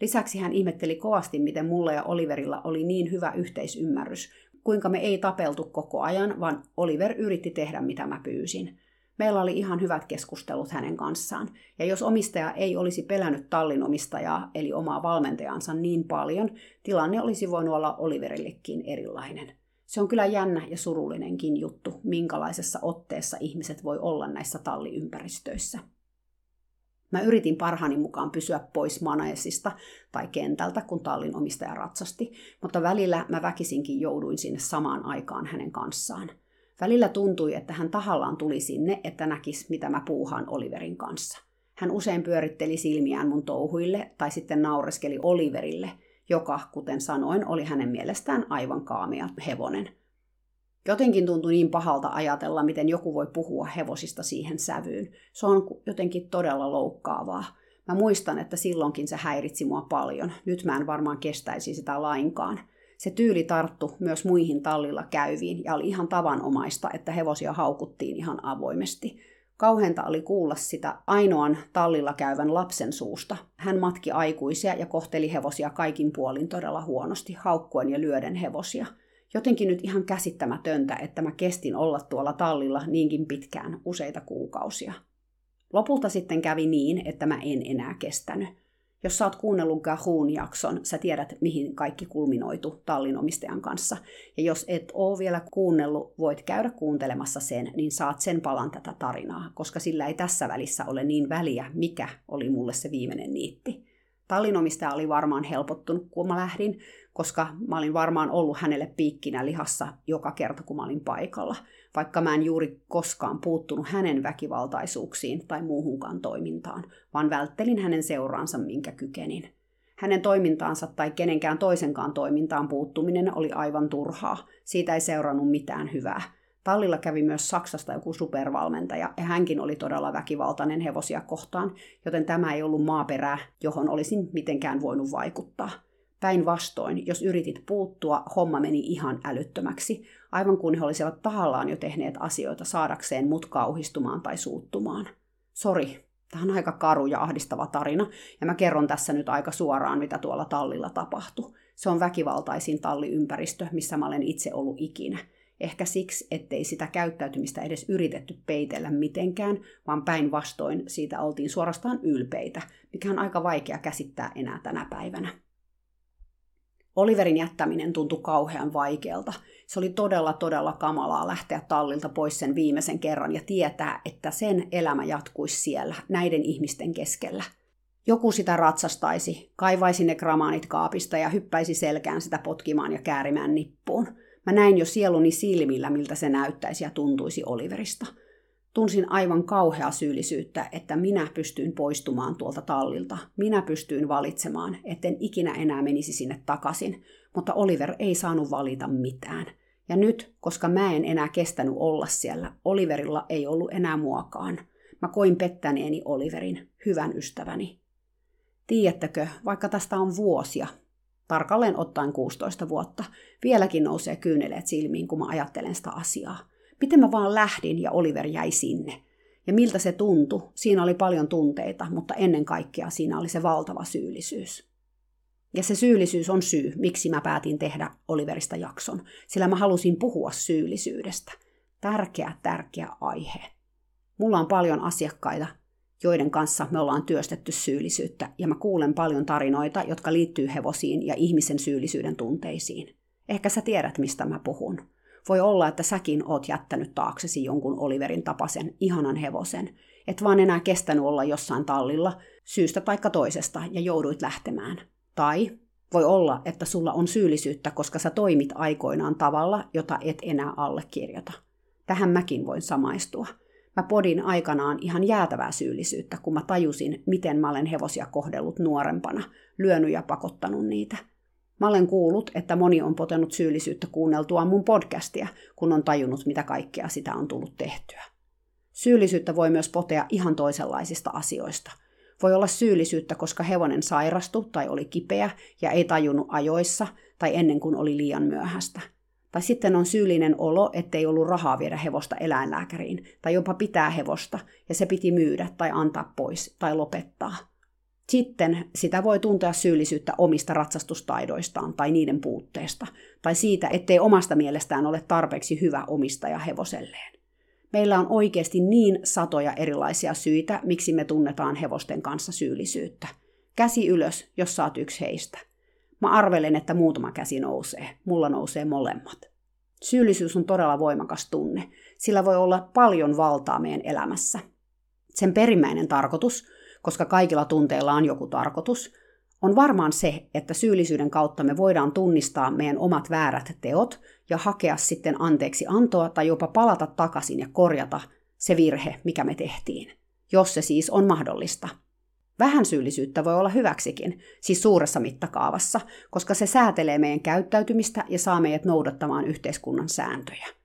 A: Lisäksi hän ihmetteli kovasti, miten mulla ja Oliverilla oli niin hyvä yhteisymmärrys, kuinka me ei tapeltu koko ajan, vaan Oliver yritti tehdä mitä mä pyysin. Meillä oli ihan hyvät keskustelut hänen kanssaan, ja jos omistaja ei olisi pelännyt tallin omistajaa, eli omaa valmentajansa niin paljon, tilanne olisi voinut olla Oliverillekin erilainen. Se on kyllä jännä ja surullinenkin juttu, minkälaisessa otteessa ihmiset voi olla näissä talliympäristöissä. Mä yritin parhaani mukaan pysyä pois Manaesista tai kentältä, kun tallin omistaja ratsasti, mutta välillä mä väkisinkin jouduin sinne samaan aikaan hänen kanssaan. Välillä tuntui, että hän tahallaan tuli sinne, että näkis, mitä mä puuhaan Oliverin kanssa. Hän usein pyöritteli silmiään mun touhuille tai sitten naureskeli Oliverille, joka, kuten sanoin, oli hänen mielestään aivan kaamea hevonen. Jotenkin tuntui niin pahalta ajatella, miten joku voi puhua hevosista siihen sävyyn. Se on jotenkin todella loukkaavaa. Mä muistan, että silloinkin se häiritsi mua paljon. Nyt mä en varmaan kestäisi sitä lainkaan. Se tyyli tarttu myös muihin tallilla käyviin ja oli ihan tavanomaista, että hevosia haukuttiin ihan avoimesti. Kauhenta oli kuulla sitä ainoan tallilla käyvän lapsen suusta. Hän matki aikuisia ja kohteli hevosia kaikin puolin todella huonosti, haukkuen ja lyöden hevosia – jotenkin nyt ihan käsittämätöntä, että mä kestin olla tuolla tallilla niinkin pitkään, useita kuukausia. Lopulta sitten kävi niin, että mä en enää kestänyt. Jos sä oot kuunnellut Gahoon jakson, sä tiedät, mihin kaikki kulminoitu tallinomistajan kanssa. Ja jos et oo vielä kuunnellut, voit käydä kuuntelemassa sen, niin saat sen palan tätä tarinaa, koska sillä ei tässä välissä ole niin väliä, mikä oli mulle se viimeinen niitti. Tallinomistaja oli varmaan helpottunut, kun mä lähdin, koska mä olin varmaan ollut hänelle piikkinä lihassa joka kerta, kun mä olin paikalla. Vaikka mä en juuri koskaan puuttunut hänen väkivaltaisuuksiin tai muuhunkaan toimintaan, vaan välttelin hänen seuraansa, minkä kykenin. Hänen toimintaansa tai kenenkään toisenkaan toimintaan puuttuminen oli aivan turhaa. Siitä ei seurannut mitään hyvää. Tallilla kävi myös Saksasta joku supervalmentaja, ja hänkin oli todella väkivaltainen hevosia kohtaan, joten tämä ei ollut maaperää, johon olisin mitenkään voinut vaikuttaa. Päinvastoin, jos yritit puuttua, homma meni ihan älyttömäksi, aivan kuin he olisivat tahallaan jo tehneet asioita saadakseen mut kauhistumaan tai suuttumaan. Sori, tämä on aika karu ja ahdistava tarina, ja mä kerron tässä nyt aika suoraan, mitä tuolla tallilla tapahtui. Se on väkivaltaisin talliympäristö, missä mä olen itse ollut ikinä. Ehkä siksi, ettei sitä käyttäytymistä edes yritetty peitellä mitenkään, vaan päinvastoin siitä oltiin suorastaan ylpeitä, mikä on aika vaikea käsittää enää tänä päivänä. Oliverin jättäminen tuntui kauhean vaikealta. Se oli todella, todella kamalaa lähteä tallilta pois sen viimeisen kerran ja tietää, että sen elämä jatkuisi siellä, näiden ihmisten keskellä. Joku sitä ratsastaisi, kaivaisi ne gramaanit kaapista ja hyppäisi selkään sitä potkimaan ja käärimään nippuun. Mä näin jo sieluni silmillä, miltä se näyttäisi ja tuntuisi Oliverista – Tunsin aivan kauhea syyllisyyttä, että minä pystyin poistumaan tuolta tallilta. Minä pystyin valitsemaan, etten ikinä enää menisi sinne takaisin, mutta Oliver ei saanut valita mitään. Ja nyt, koska mä en enää kestänyt olla siellä, Oliverilla ei ollut enää muakaan. Mä koin pettäneeni Oliverin, hyvän ystäväni. Tiedättekö, vaikka tästä on vuosia, tarkalleen ottaen 16 vuotta, vieläkin nousee kyyneleet silmiin, kun mä ajattelen sitä asiaa. Miten mä vaan lähdin ja Oliver jäi sinne. Ja miltä se tuntui, siinä oli paljon tunteita, mutta ennen kaikkea siinä oli se valtava syyllisyys. Ja se syyllisyys on syy, miksi mä päätin tehdä Oliverista jakson, sillä mä halusin puhua syyllisyydestä. Tärkeä, tärkeä aihe. Mulla on paljon asiakkaita, joiden kanssa me ollaan työstetty syyllisyyttä, ja mä kuulen paljon tarinoita, jotka liittyy hevosiin ja ihmisen syyllisyyden tunteisiin. Ehkä sä tiedät, mistä mä puhun. Voi olla, että säkin oot jättänyt taaksesi jonkun Oliverin tapasen ihanan hevosen, et vaan enää kestänyt olla jossain tallilla syystä taikka toisesta ja jouduit lähtemään. Tai voi olla, että sulla on syyllisyyttä, koska sä toimit aikoinaan tavalla, jota et enää allekirjoita. Tähän mäkin voin samaistua. Mä podin aikanaan ihan jäätävää syyllisyyttä, kun mä tajusin, miten mä olen hevosia kohdellut nuorempana, lyönyt ja pakottanut niitä – Mä olen kuullut, että moni on potenut syyllisyyttä kuunneltua mun podcastia, kun on tajunnut, mitä kaikkea sitä on tullut tehtyä. Syyllisyyttä voi myös potea ihan toisenlaisista asioista. Voi olla syyllisyyttä, koska hevonen sairastui tai oli kipeä ja ei tajunnut ajoissa tai ennen kuin oli liian myöhäistä. Tai sitten on syyllinen olo, ettei ollut rahaa viedä hevosta eläinlääkäriin, tai jopa pitää hevosta, ja se piti myydä tai antaa pois tai lopettaa. Sitten sitä voi tuntea syyllisyyttä omista ratsastustaidoistaan tai niiden puutteesta, tai siitä, ettei omasta mielestään ole tarpeeksi hyvä omistaja hevoselleen. Meillä on oikeasti niin satoja erilaisia syitä, miksi me tunnetaan hevosten kanssa syyllisyyttä. Käsi ylös, jos saat yksi heistä. Mä arvelen, että muutama käsi nousee. Mulla nousee molemmat. Syyllisyys on todella voimakas tunne. Sillä voi olla paljon valtaa meidän elämässä. Sen perimmäinen tarkoitus koska kaikilla tunteilla on joku tarkoitus, on varmaan se, että syyllisyyden kautta me voidaan tunnistaa meidän omat väärät teot ja hakea sitten anteeksi antoa tai jopa palata takaisin ja korjata se virhe, mikä me tehtiin, jos se siis on mahdollista. Vähän syyllisyyttä voi olla hyväksikin, siis suuressa mittakaavassa, koska se säätelee meidän käyttäytymistä ja saa meidät noudattamaan yhteiskunnan sääntöjä.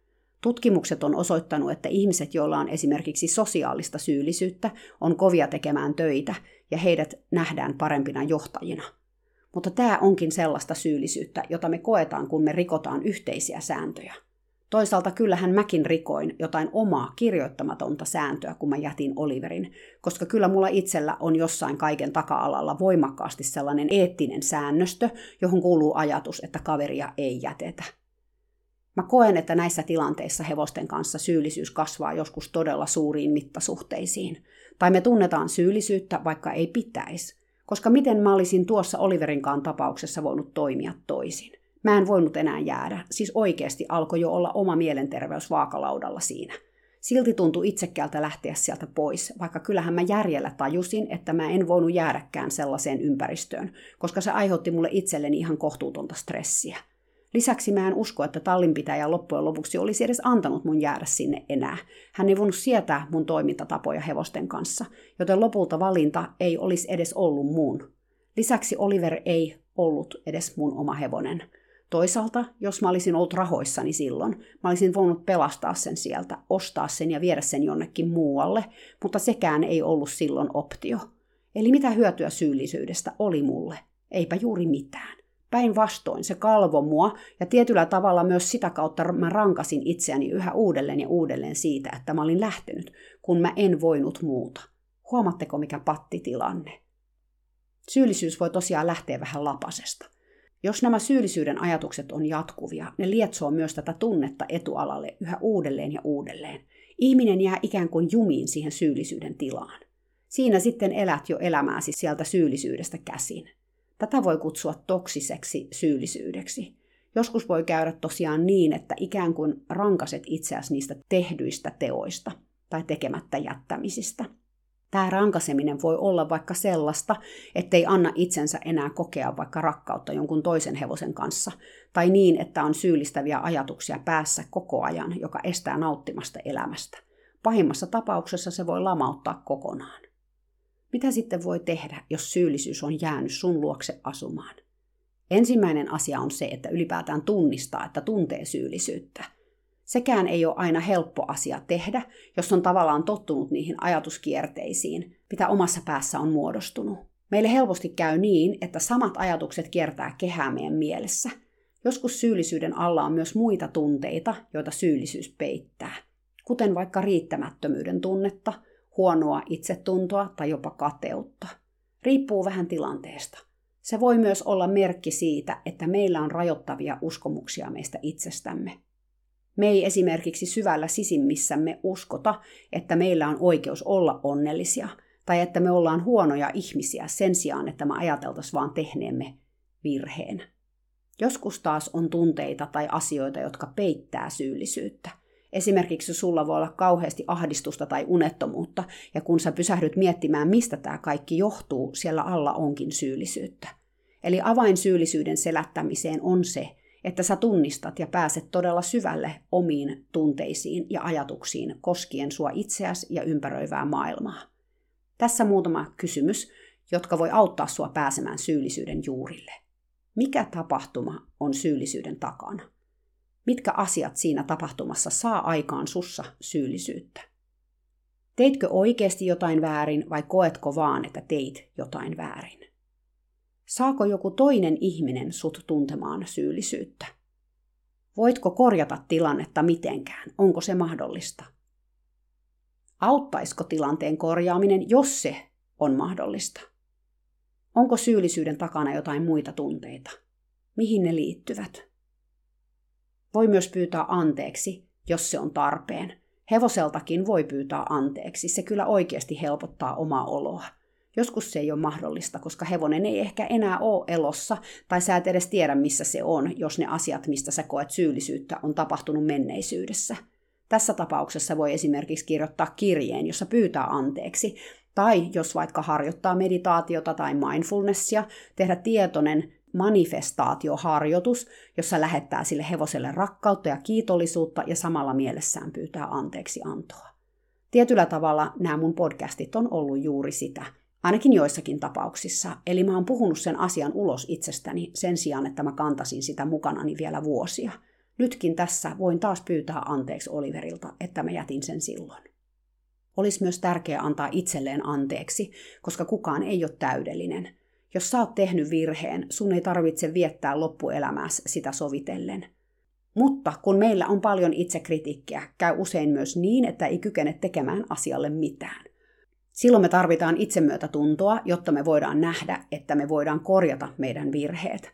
A: Tutkimukset on osoittanut, että ihmiset, joilla on esimerkiksi sosiaalista syyllisyyttä, on kovia tekemään töitä ja heidät nähdään parempina johtajina. Mutta tämä onkin sellaista syyllisyyttä, jota me koetaan, kun me rikotaan yhteisiä sääntöjä. Toisaalta kyllähän mäkin rikoin jotain omaa kirjoittamatonta sääntöä, kun mä jätin Oliverin, koska kyllä mulla itsellä on jossain kaiken taka-alalla voimakkaasti sellainen eettinen säännöstö, johon kuuluu ajatus, että kaveria ei jätetä. Mä koen, että näissä tilanteissa hevosten kanssa syyllisyys kasvaa joskus todella suuriin mittasuhteisiin. Tai me tunnetaan syyllisyyttä, vaikka ei pitäisi. Koska miten mä olisin tuossa Oliverinkaan tapauksessa voinut toimia toisin? Mä en voinut enää jäädä, siis oikeasti alkoi jo olla oma mielenterveys vaakalaudalla siinä. Silti tuntui itsekkäältä lähteä sieltä pois, vaikka kyllähän mä järjellä tajusin, että mä en voinut jäädäkään sellaiseen ympäristöön, koska se aiheutti mulle itselleni ihan kohtuutonta stressiä. Lisäksi mä en usko, että tallinpitäjä loppujen lopuksi olisi edes antanut mun jäädä sinne enää. Hän ei voinut sietää mun toimintatapoja hevosten kanssa, joten lopulta valinta ei olisi edes ollut mun. Lisäksi Oliver ei ollut edes mun oma hevonen. Toisaalta, jos mä olisin ollut rahoissani silloin, mä olisin voinut pelastaa sen sieltä, ostaa sen ja viedä sen jonnekin muualle, mutta sekään ei ollut silloin optio. Eli mitä hyötyä syyllisyydestä oli mulle? Eipä juuri mitään. Päinvastoin se kalvo mua ja tietyllä tavalla myös sitä kautta mä rankasin itseäni yhä uudelleen ja uudelleen siitä, että mä olin lähtenyt, kun mä en voinut muuta. Huomatteko mikä pattitilanne? Syyllisyys voi tosiaan lähteä vähän lapasesta. Jos nämä syyllisyyden ajatukset on jatkuvia, ne lietsoo myös tätä tunnetta etualalle yhä uudelleen ja uudelleen. Ihminen jää ikään kuin jumiin siihen syyllisyyden tilaan. Siinä sitten elät jo elämääsi sieltä syyllisyydestä käsin. Tätä voi kutsua toksiseksi syyllisyydeksi. Joskus voi käydä tosiaan niin, että ikään kuin rankaset itseäsi niistä tehdyistä teoista tai tekemättä jättämisistä. Tämä rankaseminen voi olla vaikka sellaista, ettei anna itsensä enää kokea vaikka rakkautta jonkun toisen hevosen kanssa, tai niin, että on syyllistäviä ajatuksia päässä koko ajan, joka estää nauttimasta elämästä. Pahimmassa tapauksessa se voi lamauttaa kokonaan. Mitä sitten voi tehdä, jos syyllisyys on jäänyt sun luokse asumaan? Ensimmäinen asia on se, että ylipäätään tunnistaa, että tuntee syyllisyyttä. Sekään ei ole aina helppo asia tehdä, jos on tavallaan tottunut niihin ajatuskierteisiin, mitä omassa päässä on muodostunut. Meille helposti käy niin, että samat ajatukset kiertää kehää meidän mielessä. Joskus syyllisyyden alla on myös muita tunteita, joita syyllisyys peittää, kuten vaikka riittämättömyyden tunnetta, huonoa itsetuntoa tai jopa kateutta. Riippuu vähän tilanteesta. Se voi myös olla merkki siitä, että meillä on rajoittavia uskomuksia meistä itsestämme. Me ei esimerkiksi syvällä sisimmissämme uskota, että meillä on oikeus olla onnellisia, tai että me ollaan huonoja ihmisiä sen sijaan, että me ajateltaisiin vaan tehneemme virheen. Joskus taas on tunteita tai asioita, jotka peittää syyllisyyttä. Esimerkiksi sulla voi olla kauheasti ahdistusta tai unettomuutta, ja kun sä pysähdyt miettimään, mistä tämä kaikki johtuu, siellä alla onkin syyllisyyttä. Eli avain syyllisyyden selättämiseen on se, että sä tunnistat ja pääset todella syvälle omiin tunteisiin ja ajatuksiin koskien sua itseäsi ja ympäröivää maailmaa. Tässä muutama kysymys, jotka voi auttaa sua pääsemään syyllisyyden juurille. Mikä tapahtuma on syyllisyyden takana? Mitkä asiat siinä tapahtumassa saa aikaan sussa syyllisyyttä? Teitkö oikeasti jotain väärin vai koetko vaan, että teit jotain väärin? Saako joku toinen ihminen sut tuntemaan syyllisyyttä? Voitko korjata tilannetta mitenkään? Onko se mahdollista? Auttaisiko tilanteen korjaaminen, jos se on mahdollista? Onko syyllisyyden takana jotain muita tunteita? Mihin ne liittyvät? Voi myös pyytää anteeksi, jos se on tarpeen. Hevoseltakin voi pyytää anteeksi, se kyllä oikeasti helpottaa omaa oloa. Joskus se ei ole mahdollista, koska hevonen ei ehkä enää ole elossa, tai sä et edes tiedä, missä se on, jos ne asiat, mistä sä koet syyllisyyttä, on tapahtunut menneisyydessä. Tässä tapauksessa voi esimerkiksi kirjoittaa kirjeen, jossa pyytää anteeksi, tai jos vaikka harjoittaa meditaatiota tai mindfulnessia, tehdä tietoinen manifestaatioharjoitus, jossa lähettää sille hevoselle rakkautta ja kiitollisuutta ja samalla mielessään pyytää anteeksi antoa. Tietyllä tavalla nämä mun podcastit on ollut juuri sitä, ainakin joissakin tapauksissa. Eli mä oon puhunut sen asian ulos itsestäni sen sijaan, että mä kantasin sitä mukanani vielä vuosia. Nytkin tässä voin taas pyytää anteeksi Oliverilta, että mä jätin sen silloin. Olisi myös tärkeää antaa itselleen anteeksi, koska kukaan ei ole täydellinen – jos sä oot tehnyt virheen, sun ei tarvitse viettää loppuelämässä sitä sovitellen. Mutta kun meillä on paljon itsekritiikkiä, käy usein myös niin, että ei kykene tekemään asialle mitään. Silloin me tarvitaan itsemyötätuntoa, jotta me voidaan nähdä, että me voidaan korjata meidän virheet.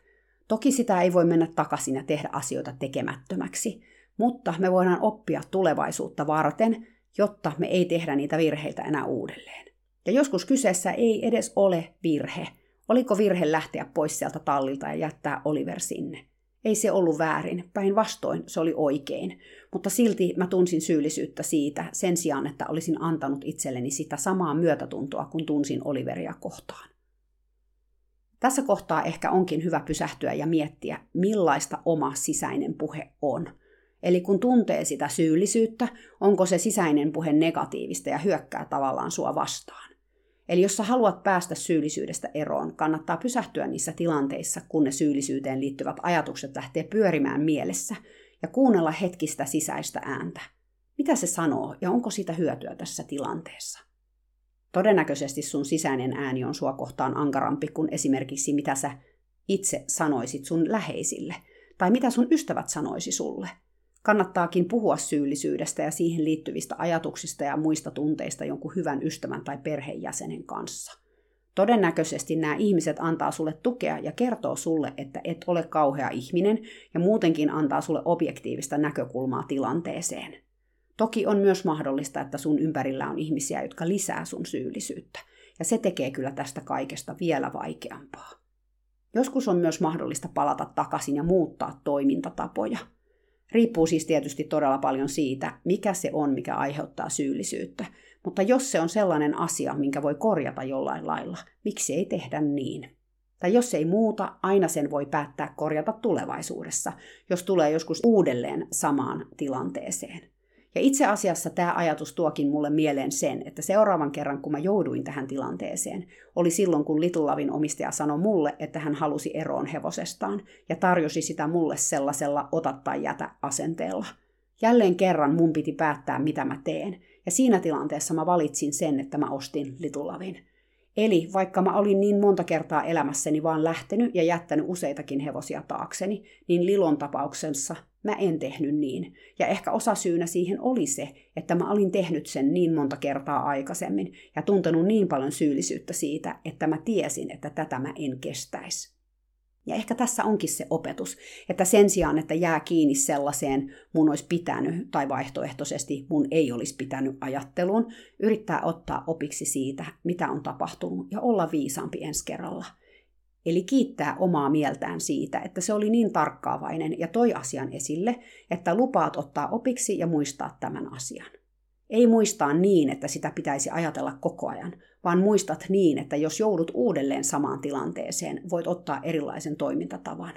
A: Toki sitä ei voi mennä takaisin ja tehdä asioita tekemättömäksi, mutta me voidaan oppia tulevaisuutta varten, jotta me ei tehdä niitä virheitä enää uudelleen. Ja joskus kyseessä ei edes ole virhe, Oliko virhe lähteä pois sieltä tallilta ja jättää Oliver sinne? Ei se ollut väärin, päinvastoin se oli oikein, mutta silti mä tunsin syyllisyyttä siitä sen sijaan, että olisin antanut itselleni sitä samaa myötätuntoa, kun tunsin Oliveria kohtaan. Tässä kohtaa ehkä onkin hyvä pysähtyä ja miettiä, millaista oma sisäinen puhe on. Eli kun tuntee sitä syyllisyyttä, onko se sisäinen puhe negatiivista ja hyökkää tavallaan sua vastaan. Eli jos sä haluat päästä syyllisyydestä eroon, kannattaa pysähtyä niissä tilanteissa, kun ne syyllisyyteen liittyvät ajatukset lähtee pyörimään mielessä ja kuunnella hetkistä sisäistä ääntä. Mitä se sanoo ja onko siitä hyötyä tässä tilanteessa? Todennäköisesti sun sisäinen ääni on sua kohtaan ankarampi kuin esimerkiksi mitä sä itse sanoisit sun läheisille, tai mitä sun ystävät sanoisi sulle. Kannattaakin puhua syyllisyydestä ja siihen liittyvistä ajatuksista ja muista tunteista jonkun hyvän ystävän tai perheenjäsenen kanssa. Todennäköisesti nämä ihmiset antaa sulle tukea ja kertoo sulle, että et ole kauhea ihminen ja muutenkin antaa sulle objektiivista näkökulmaa tilanteeseen. Toki on myös mahdollista, että sun ympärillä on ihmisiä, jotka lisää sun syyllisyyttä, ja se tekee kyllä tästä kaikesta vielä vaikeampaa. Joskus on myös mahdollista palata takaisin ja muuttaa toimintatapoja. Riippuu siis tietysti todella paljon siitä, mikä se on, mikä aiheuttaa syyllisyyttä. Mutta jos se on sellainen asia, minkä voi korjata jollain lailla, miksi ei tehdä niin? Tai jos ei muuta, aina sen voi päättää korjata tulevaisuudessa, jos tulee joskus uudelleen samaan tilanteeseen. Ja itse asiassa tämä ajatus tuokin mulle mieleen sen, että seuraavan kerran kun mä jouduin tähän tilanteeseen, oli silloin kun Little Lavin omistaja sanoi mulle, että hän halusi eroon hevosestaan ja tarjosi sitä mulle sellaisella ota tai jätä asenteella. Jälleen kerran mun piti päättää, mitä mä teen. Ja siinä tilanteessa mä valitsin sen, että mä ostin Little Lavin. Eli vaikka mä olin niin monta kertaa elämässäni vaan lähtenyt ja jättänyt useitakin hevosia taakseni, niin Lilon tapauksessa mä en tehnyt niin. Ja ehkä osa syynä siihen oli se, että mä olin tehnyt sen niin monta kertaa aikaisemmin ja tuntenut niin paljon syyllisyyttä siitä, että mä tiesin, että tätä mä en kestäisi. Ja ehkä tässä onkin se opetus, että sen sijaan, että jää kiinni sellaiseen mun olisi pitänyt tai vaihtoehtoisesti mun ei olisi pitänyt ajatteluun, yrittää ottaa opiksi siitä, mitä on tapahtunut ja olla viisaampi ensi kerralla. Eli kiittää omaa mieltään siitä, että se oli niin tarkkaavainen ja toi asian esille, että lupaat ottaa opiksi ja muistaa tämän asian. Ei muistaa niin, että sitä pitäisi ajatella koko ajan, vaan muistat niin, että jos joudut uudelleen samaan tilanteeseen, voit ottaa erilaisen toimintatavan.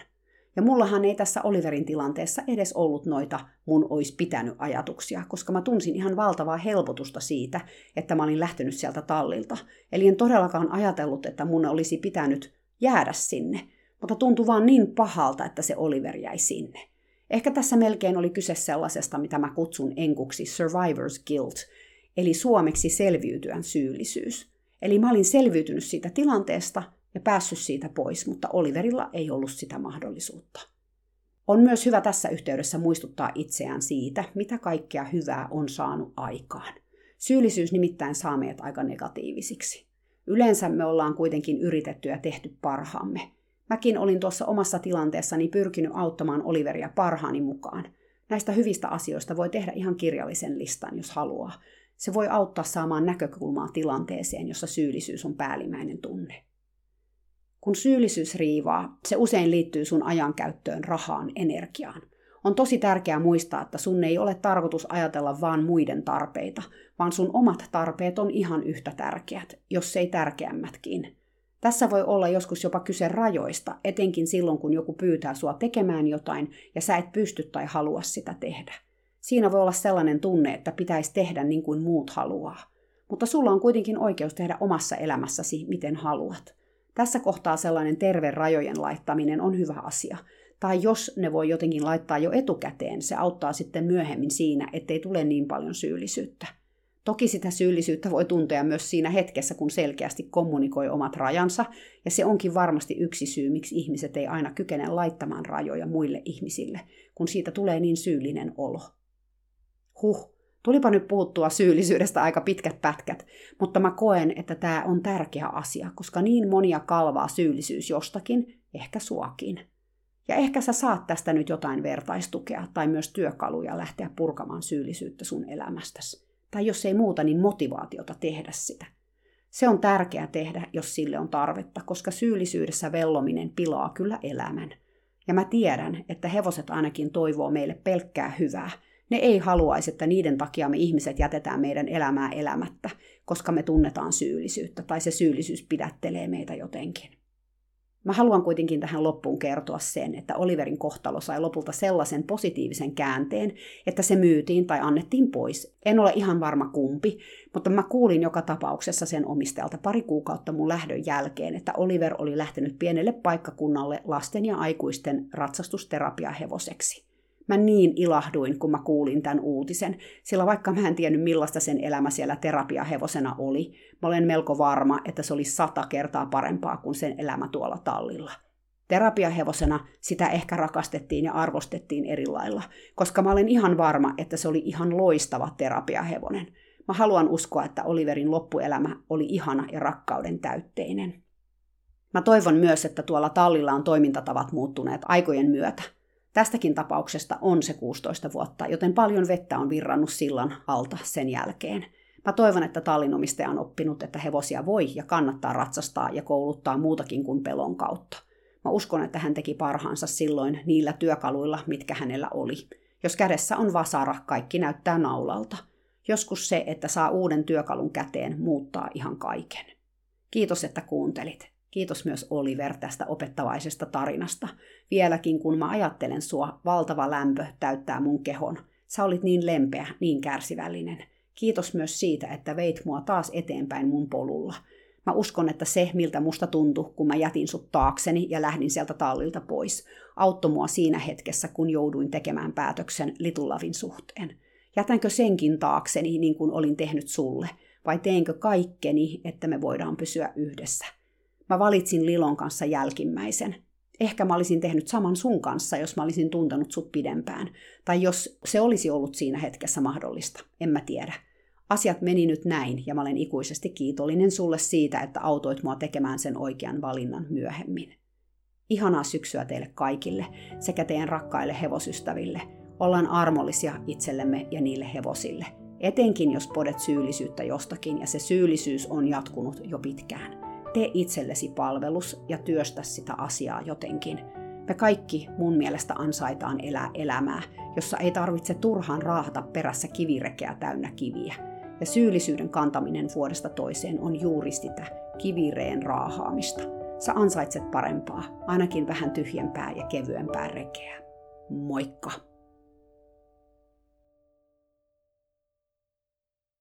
A: Ja mullahan ei tässä Oliverin tilanteessa edes ollut noita mun olisi pitänyt ajatuksia, koska mä tunsin ihan valtavaa helpotusta siitä, että mä olin lähtenyt sieltä tallilta. Eli en todellakaan ajatellut, että mun olisi pitänyt jäädä sinne, mutta tuntui vaan niin pahalta, että se Oliver jäi sinne. Ehkä tässä melkein oli kyse sellaisesta, mitä mä kutsun enkuksi survivor's guilt, eli suomeksi selviytyän syyllisyys. Eli mä olin selviytynyt siitä tilanteesta ja päässyt siitä pois, mutta Oliverilla ei ollut sitä mahdollisuutta. On myös hyvä tässä yhteydessä muistuttaa itseään siitä, mitä kaikkea hyvää on saanut aikaan. Syyllisyys nimittäin saa meidät aika negatiivisiksi. Yleensä me ollaan kuitenkin yritetty ja tehty parhaamme. Mäkin olin tuossa omassa tilanteessani pyrkinyt auttamaan Oliveria parhaani mukaan. Näistä hyvistä asioista voi tehdä ihan kirjallisen listan, jos haluaa. Se voi auttaa saamaan näkökulmaa tilanteeseen, jossa syyllisyys on päällimmäinen tunne. Kun syyllisyys riivaa, se usein liittyy sun ajankäyttöön, rahaan, energiaan. On tosi tärkeää muistaa, että sun ei ole tarkoitus ajatella vain muiden tarpeita, vaan sun omat tarpeet on ihan yhtä tärkeät, jos ei tärkeämmätkin. Tässä voi olla joskus jopa kyse rajoista, etenkin silloin kun joku pyytää sua tekemään jotain ja sä et pysty tai halua sitä tehdä. Siinä voi olla sellainen tunne, että pitäisi tehdä niin kuin muut haluaa. Mutta sulla on kuitenkin oikeus tehdä omassa elämässäsi miten haluat. Tässä kohtaa sellainen terve rajojen laittaminen on hyvä asia. Tai jos ne voi jotenkin laittaa jo etukäteen, se auttaa sitten myöhemmin siinä, ettei tule niin paljon syyllisyyttä. Toki sitä syyllisyyttä voi tuntea myös siinä hetkessä, kun selkeästi kommunikoi omat rajansa, ja se onkin varmasti yksi syy, miksi ihmiset ei aina kykene laittamaan rajoja muille ihmisille, kun siitä tulee niin syyllinen olo. Huh, tulipa nyt puhuttua syyllisyydestä aika pitkät pätkät, mutta mä koen, että tämä on tärkeä asia, koska niin monia kalvaa syyllisyys jostakin, ehkä suakin. Ja ehkä sä saat tästä nyt jotain vertaistukea tai myös työkaluja lähteä purkamaan syyllisyyttä sun elämästäsi tai jos ei muuta, niin motivaatiota tehdä sitä. Se on tärkeää tehdä, jos sille on tarvetta, koska syyllisyydessä vellominen pilaa kyllä elämän. Ja mä tiedän, että hevoset ainakin toivoo meille pelkkää hyvää. Ne ei haluaisi, että niiden takia me ihmiset jätetään meidän elämää elämättä, koska me tunnetaan syyllisyyttä tai se syyllisyys pidättelee meitä jotenkin. Mä haluan kuitenkin tähän loppuun kertoa sen, että Oliverin kohtalo sai lopulta sellaisen positiivisen käänteen, että se myytiin tai annettiin pois. En ole ihan varma kumpi, mutta mä kuulin joka tapauksessa sen omistajalta pari kuukautta mun lähdön jälkeen, että Oliver oli lähtenyt pienelle paikkakunnalle lasten ja aikuisten ratsastusterapiahevoseksi. Mä niin ilahduin, kun mä kuulin tämän uutisen, sillä vaikka mä en tiennyt millaista sen elämä siellä terapiahevosena oli, mä olen melko varma, että se oli sata kertaa parempaa kuin sen elämä tuolla tallilla. Terapiahevosena sitä ehkä rakastettiin ja arvostettiin eri lailla, koska mä olen ihan varma, että se oli ihan loistava terapiahevonen. Mä haluan uskoa, että Oliverin loppuelämä oli ihana ja rakkauden täytteinen. Mä toivon myös, että tuolla tallilla on toimintatavat muuttuneet aikojen myötä – Tästäkin tapauksesta on se 16 vuotta, joten paljon vettä on virrannut sillan alta sen jälkeen. Mä toivon, että tallinomistaja on oppinut, että hevosia voi ja kannattaa ratsastaa ja kouluttaa muutakin kuin pelon kautta. Mä uskon, että hän teki parhaansa silloin niillä työkaluilla, mitkä hänellä oli. Jos kädessä on vasara, kaikki näyttää naulalta. Joskus se, että saa uuden työkalun käteen, muuttaa ihan kaiken. Kiitos, että kuuntelit. Kiitos myös Oliver tästä opettavaisesta tarinasta. Vieläkin kun mä ajattelen sua, valtava lämpö täyttää mun kehon. Sä olit niin lempeä, niin kärsivällinen. Kiitos myös siitä, että veit mua taas eteenpäin mun polulla. Mä uskon, että se, miltä musta tuntui, kun mä jätin sut taakseni ja lähdin sieltä tallilta pois, auttoi mua siinä hetkessä, kun jouduin tekemään päätöksen Litulavin suhteen. Jätänkö senkin taakseni niin kuin olin tehnyt sulle, vai teenkö kaikkeni, että me voidaan pysyä yhdessä? Mä valitsin Lilon kanssa jälkimmäisen. Ehkä mä olisin tehnyt saman sun kanssa, jos mä olisin tuntenut sut pidempään. Tai jos se olisi ollut siinä hetkessä mahdollista. En mä tiedä. Asiat meni nyt näin ja mä olen ikuisesti kiitollinen sulle siitä, että autoit mua tekemään sen oikean valinnan myöhemmin. Ihanaa syksyä teille kaikille sekä teidän rakkaille hevosystäville. Ollaan armollisia itsellemme ja niille hevosille. Etenkin jos podet syyllisyyttä jostakin ja se syyllisyys on jatkunut jo pitkään tee itsellesi palvelus ja työstä sitä asiaa jotenkin. Me kaikki mun mielestä ansaitaan elää elämää, jossa ei tarvitse turhaan raahata perässä kivirekeä täynnä kiviä. Ja syyllisyyden kantaminen vuodesta toiseen on juuri sitä kivireen raahaamista. Sä ansaitset parempaa, ainakin vähän tyhjempää ja kevyempää rekeä. Moikka!